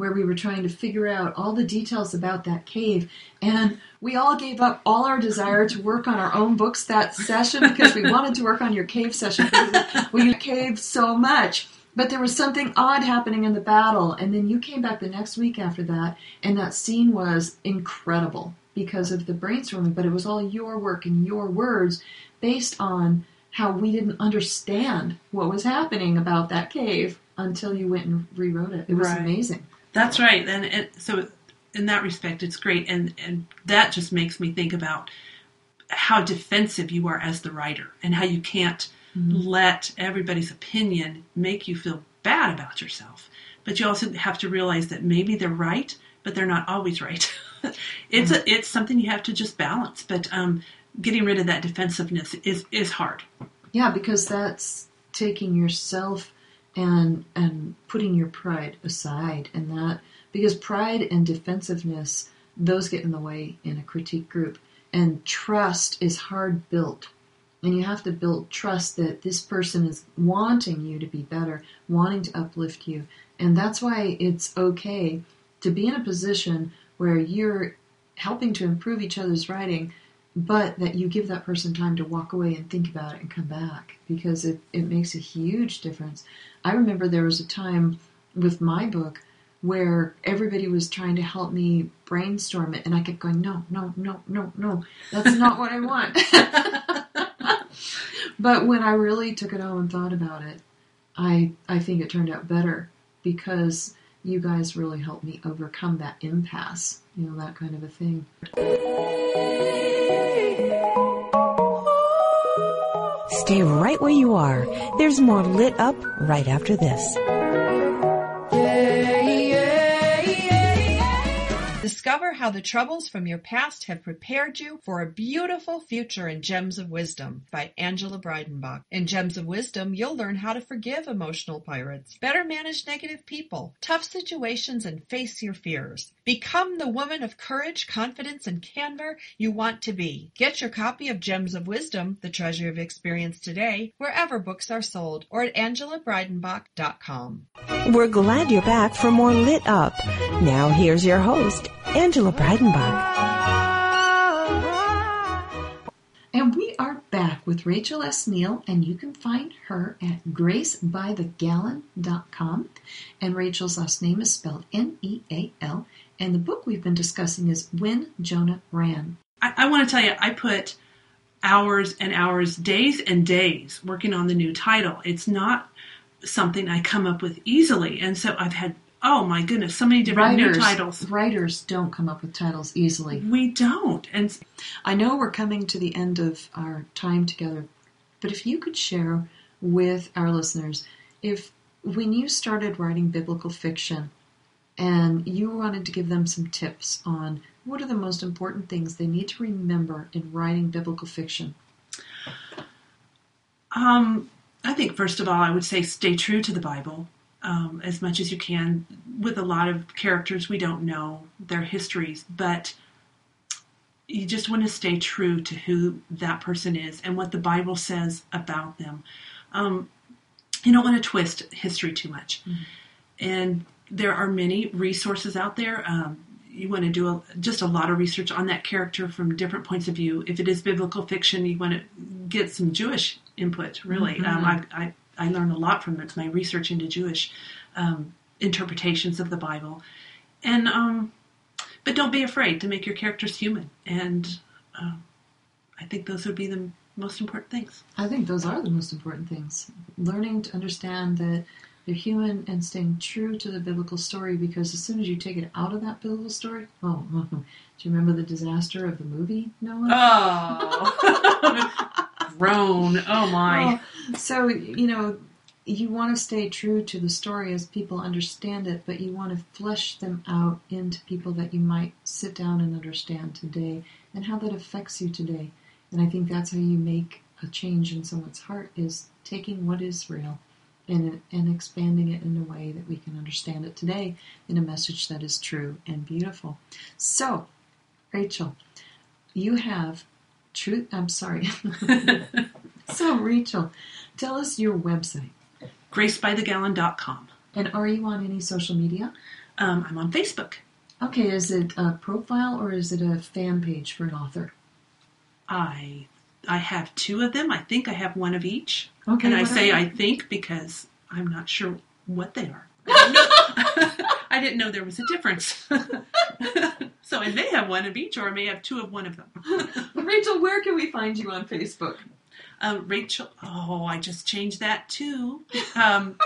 where we were trying to figure out all the details about that cave. And we all gave up all our desire to work on our own books that session because we wanted to work on your cave session. We caved so much. But there was something odd happening in the battle. And then you came back the next week after that, and that scene was incredible because of the brainstorming, but it was all your work and your words based on how we didn't understand what was happening about that cave until you went and rewrote it. It was right. amazing. That's right. And, and so in that respect it's great and and that just makes me think about how defensive you are as the writer and how you can't mm-hmm. let everybody's opinion make you feel bad about yourself. But you also have to realize that maybe they're right, but they're not always right. it's a, it's something you have to just balance. But um, getting rid of that defensiveness is is hard. Yeah, because that's taking yourself and and putting your pride aside, and that because pride and defensiveness those get in the way in a critique group, and trust is hard built. And you have to build trust that this person is wanting you to be better, wanting to uplift you. And that's why it's okay to be in a position where you're helping to improve each other's writing, but that you give that person time to walk away and think about it and come back because it, it makes a huge difference. I remember there was a time with my book where everybody was trying to help me brainstorm it, and I kept going, no, no, no, no, no, that's not what I want. but when I really took it home and thought about it, I I think it turned out better because you guys really helped me overcome that impasse, you know, that kind of a thing. Stay right where you are. There's more lit up right after this. Discover how the troubles from your past have prepared you for a beautiful future in Gems of Wisdom by Angela Breidenbach. In Gems of Wisdom, you'll learn how to forgive emotional pirates, better manage negative people, tough situations, and face your fears. Become the woman of courage, confidence, and candor you want to be. Get your copy of Gems of Wisdom, The Treasure of Experience today, wherever books are sold, or at angelabreidenbach.com. We're glad you're back for more Lit Up. Now here's your host, Angela Breidenbach. And we are back with Rachel S. Neal, and you can find her at gracebythegallon.com. And Rachel's last name is spelled N E A L. And the book we've been discussing is When Jonah Ran. I, I want to tell you, I put hours and hours, days and days working on the new title. It's not something I come up with easily. And so I've had, oh my goodness, so many different Writers, new titles. writers don't come up with titles easily. We don't. And I know we're coming to the end of our time together, but if you could share with our listeners, if when you started writing biblical fiction and you wanted to give them some tips on what are the most important things they need to remember in writing biblical fiction, Um, I think first of all, I would say stay true to the Bible um, as much as you can. With a lot of characters, we don't know their histories, but you just want to stay true to who that person is and what the Bible says about them. Um, you don't want to twist history too much, and there are many resources out there. Um, you want to do a, just a lot of research on that character from different points of view. If it is biblical fiction, you want to get some Jewish input. Really, um, I, I I learned a lot from it, my research into Jewish um, interpretations of the Bible, and um, but don't be afraid to make your characters human. And uh, I think those would be the most important things. I think those are the most important things. Learning to understand that they're human and staying true to the biblical story because as soon as you take it out of that biblical story, oh, do you remember the disaster of the movie Noah? Oh, groan! Oh my! Oh, so you know you want to stay true to the story as people understand it but you want to flesh them out into people that you might sit down and understand today and how that affects you today and i think that's how you make a change in someone's heart is taking what is real and, and expanding it in a way that we can understand it today in a message that is true and beautiful so rachel you have truth i'm sorry so rachel tell us your website GraceByTheGallon.com. and are you on any social media Um, I'm on Facebook. okay is it a profile or is it a fan page for an author I I have two of them. I think I have one of each. Okay, and I say? I think because I'm not sure what they are. I didn't know, I didn't know there was a difference. so I may have one of each, or I may have two of one of them. rachel where can we find you on facebook Um, Rachel. Oh, I just changed that too. Um,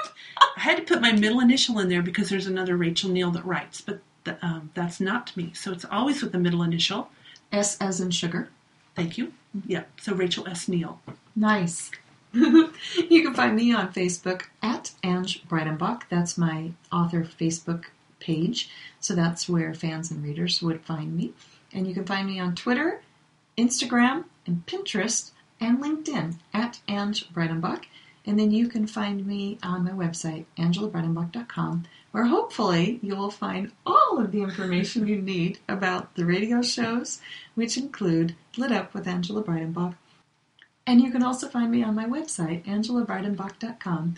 I had to put my middle initial in there because there's another Rachel Neal that writes, but the, um, that's not me. So it's always with the middle initial. s as in sugar Thank you. Yeah. So Rachel S. Neal. Nice. you can find me on Facebook at Ange Breidenbach. That's my author Facebook page. So that's where fans and readers would find me. And you can find me on Twitter, Instagram, and Pinterest, and LinkedIn at Ange Breidenbach. And then you can find me on my website, angelabreidenbach.com, where hopefully you will find all of the information you need about the radio shows, which include Lit Up with Angela Breidenbach, and you can also find me on my website, angelabreidenbach.com,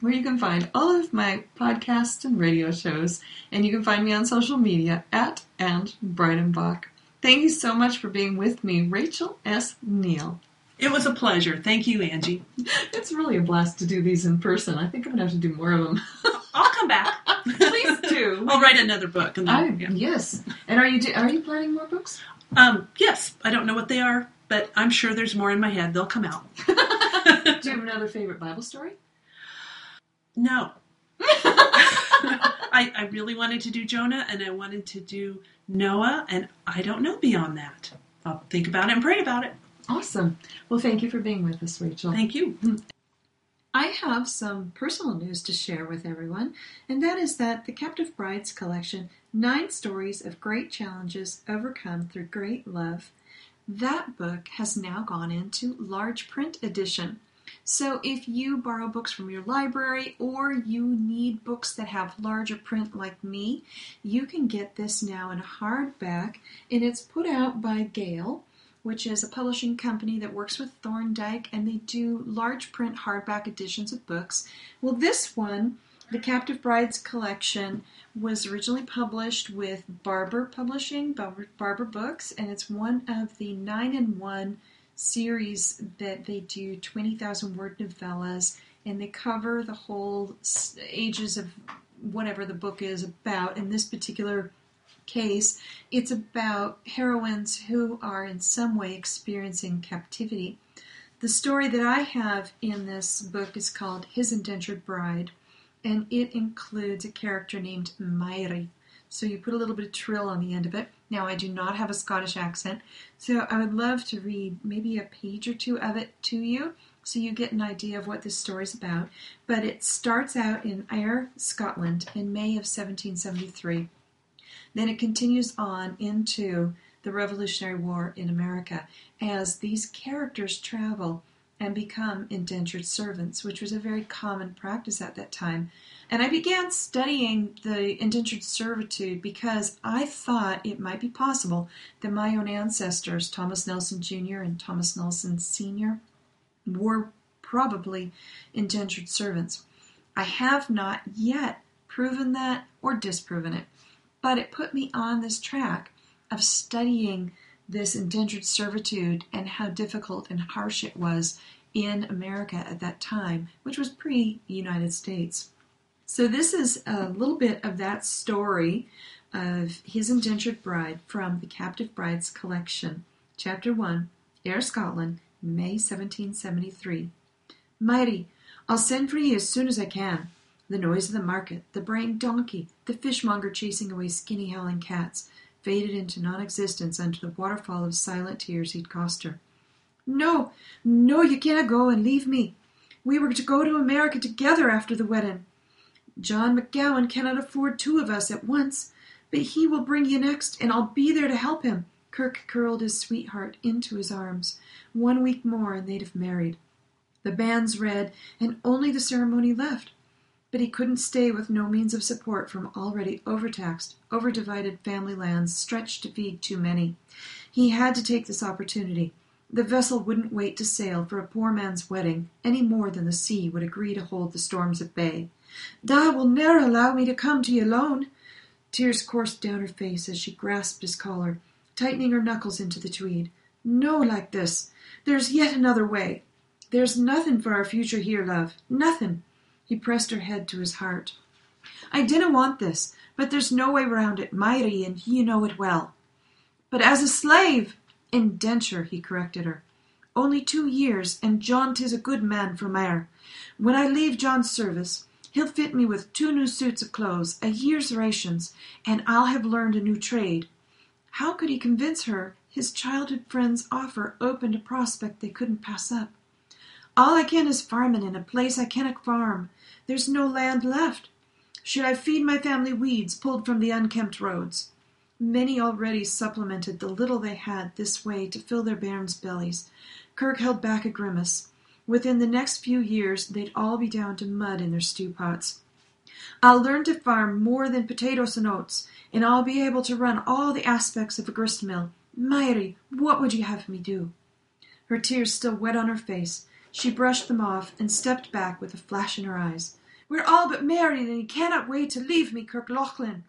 where you can find all of my podcasts and radio shows. And you can find me on social media at Ange Breidenbach. Thank you so much for being with me, Rachel S. Neal. It was a pleasure. Thank you, Angie. It's really a blast to do these in person. I think I'm going to have to do more of them. I'll come back. Please do. I'll write another book. And I, yeah. Yes. And are you do, are you planning more books? um, yes, I don't know what they are, but I'm sure there's more in my head. They'll come out. Do you have another favorite Bible story? No. I, I really wanted to do Jonah and I wanted to do Noah, and I don't know beyond that. I'll think about it and pray about it. Awesome. Well, thank you for being with us, Rachel. Thank you. I have some personal news to share with everyone, and that is that the Captive Brides collection, Nine Stories of Great Challenges Overcome Through Great Love, that book has now gone into large print edition. So if you borrow books from your library or you need books that have larger print like me, you can get this now in hardback, and it's put out by Gale which is a publishing company that works with Thorndike, and they do large print hardback editions of books. Well, this one, the Captive Brides collection, was originally published with Barbour Publishing, Barbour, Barbour Books, and it's one of the nine in one series that they do 20,000 word novellas, and they cover the whole ages of whatever the book is about. In this particular case, it's about heroines who are in some way experiencing captivity. The story that I have in this book is called His Indentured Bride, and it includes a character named Mairi. So you put a little bit of trill on the end of it. Now, I do not have a Scottish accent, so I would love to read maybe a page or two of it to you so you get an idea of what this story is about. But it starts out in Ayr, Scotland, in May of 1773. Then it continues on into the Revolutionary War in America as these characters travel and become indentured servants, which was a very common practice at that time. And I began studying the indentured servitude because I thought it might be possible that my own ancestors, Thomas Nelson Jr. and Thomas Nelson Sr., were probably indentured servants. I have not yet proven that or disproven it, but it put me on this track of studying this indentured servitude and how difficult and harsh it was in America at that time, which was pre United States. So, this is a little bit of that story of His Indentured Bride from the Captive Brides collection, Chapter 1, Ayr, Scotland, May 1773. Mighty, I'll send for ye as soon as I can. The noise of the market, the braying donkey, the fishmonger chasing away skinny howling cats, faded into non existence under the waterfall of silent tears he'd cost her. No, no, you canna go and leave me. We were to go to America together after the wedding. John McGowan cannot afford two of us at once, but he will bring you next, and I'll be there to help him. Kirk curled his sweetheart into his arms. One week more, and they'd have married. The banns read, and only the ceremony left. But he couldn't stay with no means of support from already overtaxed, overdivided family lands stretched to feed too many. He had to take this opportunity. The vessel wouldn't wait to sail for a poor man's wedding any more than the sea would agree to hold the storms at bay. Da will ne'er allow me to come to you alone. Tears coursed down her face as she grasped his collar, tightening her knuckles into the tweed. No like this. There's yet another way. There's nothing for our future here, love. Nothing. He pressed her head to his heart. I dinna want this, but there's no way round it, Mairi, and you know it well. But as a slave, indenture, he corrected her. Only two years, and John 'tis a good man for Ayr. When I leave John's service, he'll fit me with two new suits of clothes, a year's rations, and I'll have learned a new trade. How could he convince her his childhood friend's offer opened a prospect they couldn't pass up? All I ken is farming in a place I cannot farm. There's no land left. Should I feed my family weeds pulled from the unkempt roads? Many already supplemented the little they had this way to fill their bairns' bellies. Kirk held back a grimace. Within the next few years, they'd all be down to mud in their stew pots. I'll learn to farm more than potatoes and oats, and I'll be able to run all the aspects of a grist mill. Mairi, what would you have me do? Her tears still wet on her face. She brushed them off and stepped back with a flash in her eyes. We're all but married, and he cannot wait to leave me, Kirk Lachlan.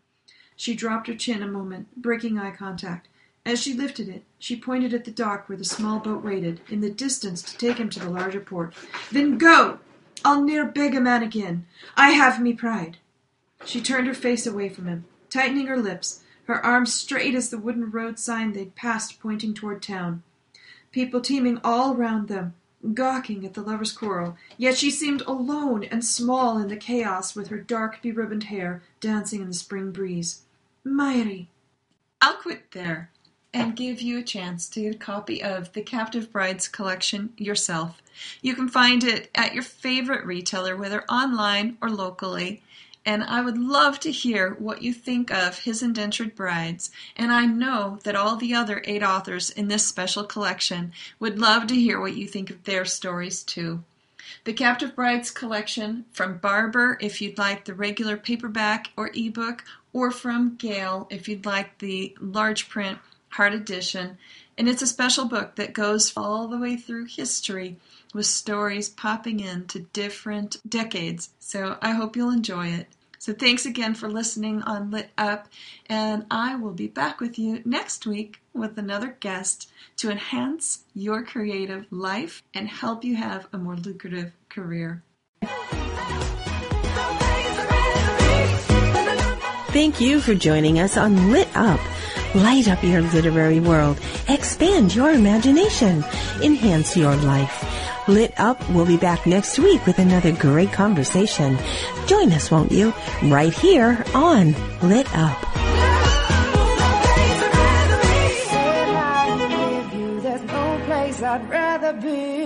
She dropped her chin a moment, breaking eye contact. As she lifted it, she pointed at the dock where the small boat waited, in the distance to take him to the larger port. Then go! I'll ne'er beg a man again. I have me pride. She turned her face away from him, tightening her lips, her arms straight as the wooden road sign they'd passed pointing toward town. People teeming all round them, gawking at the lovers' quarrel, yet she seemed alone and small in the chaos with her dark beribboned hair dancing in the spring breeze. Mairi! I'll quit there and give you a chance to get a copy of the Captive Brides collection yourself. You can find it at your favorite retailer, whether online or locally. And I would love to hear what you think of His Indentured Brides. And I know that all the other eight authors in this special collection would love to hear what you think of their stories too. The Captive Brides collection from Barbour if you'd like the regular paperback or ebook, or from Gale if you'd like the large print hard edition. And it's a special book that goes all the way through history with stories popping into different decades. So I hope you'll enjoy it. So thanks again for listening on Lit Up, and I will be back with you next week with another guest to enhance your creative life and help you have a more lucrative career. Thank you for joining us on Lit Up. Light up your literary world. Expand your imagination. Enhance your life. Lit Up We'll be back next week with another great conversation. Join us, won't you? Right here on Lit Up. I'd rather be.